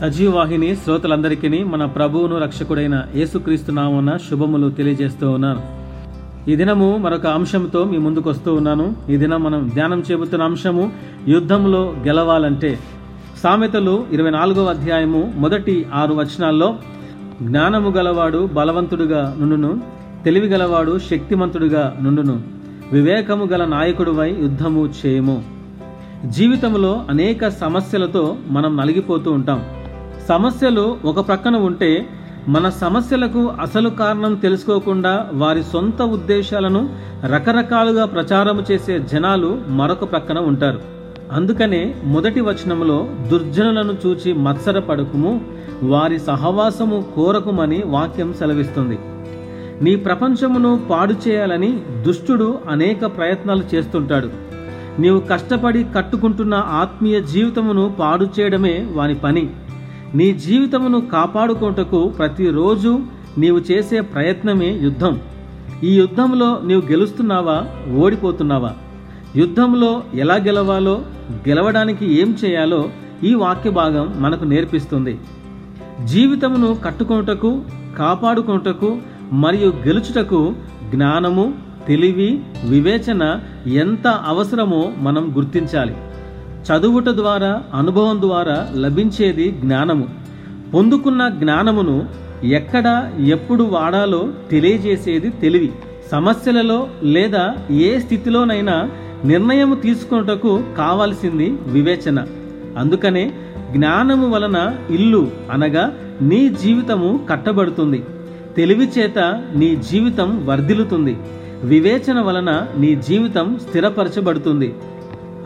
సజీవవాహిని శ్రోతలందరికీ మన ప్రభువును రక్షకుడైన యేసుక్రీస్తునామన్న శుభములు తెలియజేస్తూ ఉన్నాను. ఈ దినము మరొక అంశంతో మీ ముందుకు వస్తూ ఉన్నాను. ఈ దినం మనం ధ్యానం చేపుతున్న అంశము యుద్ధంలో గెలవాలంటే. సామెతలు ఇరవై నాలుగవ అధ్యాయము మొదటి ఆరు వచనాల్లో జ్ఞానము గలవాడు బలవంతుడుగా నుండును తెలివి గలవాడు శక్తిమంతుడుగా నుండును. వివేకము గల నాయకుడువై యుద్ధము చేయము. జీవితంలో అనేక సమస్యలతో మనం నలిగిపోతూ ఉంటాం. సమస్యలు ఒక ప్రక్కన ఉంటే మన సమస్యలకు అసలు కారణం తెలుసుకోకుండా వారి సొంత ఉద్దేశాలను రకరకాలుగా ప్రచారం చేసే జనాలు మరొక ప్రక్కన ఉంటారు. అందుకనే మొదటి వచనంలో దుర్జనులను చూచి మత్సరపడకుము వారి సహవాసము కోరకుమని వాక్యం సెలవిస్తుంది. నీ ప్రపంచమును పాడు చేయాలని దుష్టుడు అనేక ప్రయత్నాలు చేస్తుంటాడు. నీవు కష్టపడి కట్టుకుంటున్న ఆత్మీయ జీవితమును పాడు చేయడమే వాని పని. నీ జీవితమును కాపాడుకోటకు ప్రతిరోజు నీవు చేసే ప్రయత్నమే యుద్ధం. ఈ యుద్ధంలో నీవు గెలుస్తున్నావా? ఓడిపోతున్నావా? యుద్ధంలో ఎలా గెలవాలో గెలవడానికి ఏం చేయాలో ఈ వాక్య భాగం మనకు నేర్పిస్తుంది. జీవితమును కట్టుకొనుటకు కాపాడుకొనుటకు మరియు గెలుచుటకు జ్ఞానము తెలివి వివేచన ఎంత అవసరమో మనం గుర్తించాలి. చదువుట ద్వారా అనుభవం ద్వారా లభించేది జ్ఞానము. పొందుకున్న జ్ఞానమును ఎక్కడ ఎప్పుడు వాడాలో తెలియజేసేది తెలివి. సమస్యలలో లేదా ఏ స్థితిలోనైనా నిర్ణయం తీసుకున్నటకు కావాల్సింది వివేచన. అందుకనే జ్ఞానము వలన ఇల్లు అనగా నీ జీవితము కట్టబడుతుంది. తెలివి చేత నీ జీవితం వర్ధిల్లుతుంది. వివేచన వలన నీ జీవితం స్థిరపరచబడుతుంది.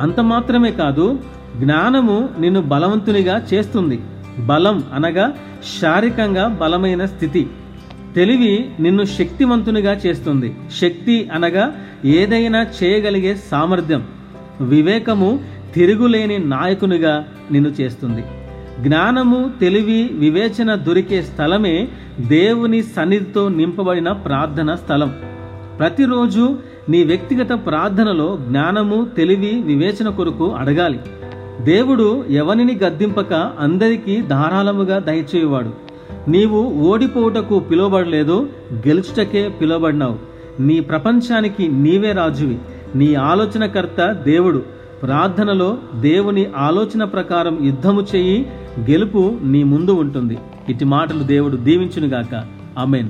అంత మాత్రమే కాదు జ్ఞానము నిన్ను బలవంతునిగా చేస్తుంది. బలం అనగా శారీరకంగా బలమైన స్థితి. తెలివి నిన్ను శక్తివంతునిగా చేస్తుంది. శక్తి అనగా ఏదైనా చేయగలిగే సామర్థ్యం. వివేకము తిరుగులేని నాయకునిగా నిన్ను చేస్తుంది. జ్ఞానము తెలివి వివేచన దొరికే స్థలమే దేవుని సన్నిధితో నింపబడిన ప్రార్థన స్థలం. ప్రతిరోజు నీ వ్యక్తిగత ప్రార్థనలో జ్ఞానము తెలివి వివేచన కొరకు అడగాలి. దేవుడు ఎవనిని గద్దింపక అందరికీ ధారాళముగా దయచేయువాడు. నీవు ఓడిపోవుటకు పిలువబడలేదు గెలుచుటకే పిలువబడినావు. నీ ప్రపంచానికి నీవే రాజువి. నీ ఆలోచనకర్త దేవుడు. ప్రార్థనలో దేవుని ఆలోచన ప్రకారం యుద్ధము చెయ్యి గెలుపు నీ ముందు ఉంటుంది. ఇటు మాటలు దేవుడు దీవించునుగాక. అమెన్